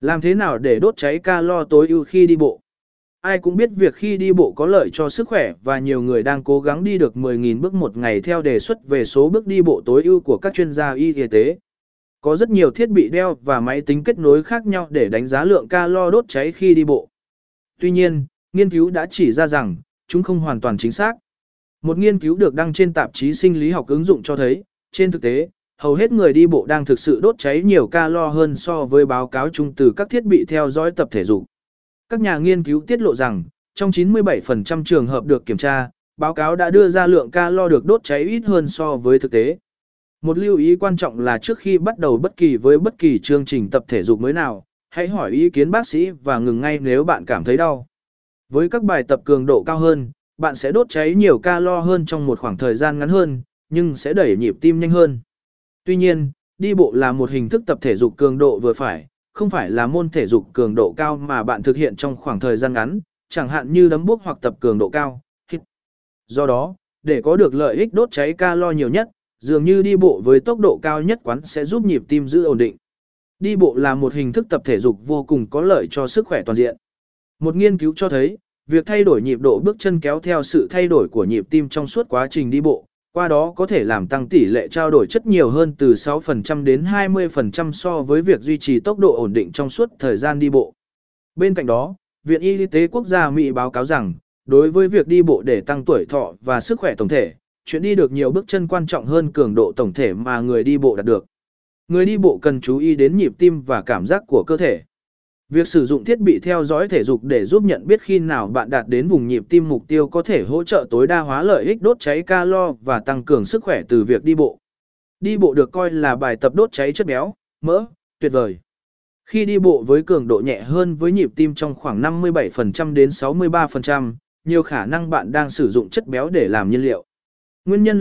Làm thế nào để đốt cháy calo tối ưu khi đi bộ? Ai cũng biết việc khi đi bộ có lợi cho sức khỏe và nhiều người đang cố gắng đi được 10.000 bước một ngày theo đề xuất về số bước đi bộ tối ưu của các chuyên gia y tế. Có rất nhiều thiết bị đeo và máy tính kết nối khác nhau để đánh giá lượng calo đốt cháy khi đi bộ. Tuy nhiên, nghiên cứu đã chỉ ra rằng, chúng không hoàn toàn chính xác. Một nghiên cứu được đăng trên tạp chí sinh lý học ứng dụng cho thấy, trên thực tế, hầu hết người đi bộ đang thực sự đốt cháy nhiều calo hơn so với báo cáo chung từ các thiết bị theo dõi tập thể dục. Các nhà nghiên cứu tiết lộ rằng, trong 97% trường hợp được kiểm tra, báo cáo đã đưa ra lượng calo được đốt cháy ít hơn so với thực tế. Một lưu ý quan trọng là trước khi bắt đầu bất kỳ với bất kỳ chương trình tập thể dục mới nào, hãy hỏi ý kiến bác sĩ và ngừng ngay nếu bạn cảm thấy đau. Với các bài tập cường độ cao hơn, bạn sẽ đốt cháy nhiều calo hơn trong một khoảng thời gian ngắn hơn, nhưng sẽ đẩy nhịp tim nhanh hơn. Tuy nhiên, đi bộ là một hình thức tập thể dục cường độ vừa phải, không phải là môn thể dục cường độ cao mà bạn thực hiện trong khoảng thời gian ngắn, chẳng hạn như đấm bốc hoặc tập cường độ cao. Do đó, để có được lợi ích đốt cháy calo nhiều nhất, dường như đi bộ với tốc độ cao nhất quán sẽ giúp nhịp tim giữ ổn định. Đi bộ là một hình thức tập thể dục vô cùng có lợi cho sức khỏe toàn diện. Một nghiên cứu cho thấy, việc thay đổi nhịp độ bước chân kéo theo sự thay đổi của nhịp tim trong suốt quá trình đi bộ, qua đó có thể làm tăng tỷ lệ trao đổi chất nhiều hơn từ 6% đến 20% so với việc duy trì tốc độ ổn định trong suốt thời gian đi bộ. Bên cạnh đó, Viện Y tế Quốc gia Mỹ báo cáo rằng, đối với việc đi bộ để tăng tuổi thọ và sức khỏe tổng thể, chuyện đi được nhiều bước chân quan trọng hơn cường độ tổng thể mà người đi bộ đạt được. Người đi bộ cần chú ý đến nhịp tim và cảm giác của cơ thể. Việc sử dụng thiết bị theo dõi thể dục để giúp nhận biết khi nào bạn đạt đến vùng nhịp tim mục tiêu có thể hỗ trợ tối đa hóa lợi ích đốt cháy calo và tăng cường sức khỏe từ việc đi bộ. Đi bộ được coi là bài tập đốt cháy chất béo, mỡ, tuyệt vời. Khi đi bộ với cường độ nhẹ hơn với nhịp tim trong khoảng 57% đến 63%, nhiều khả năng bạn đang sử dụng chất béo để làm nhiên liệu. Nguyên nhân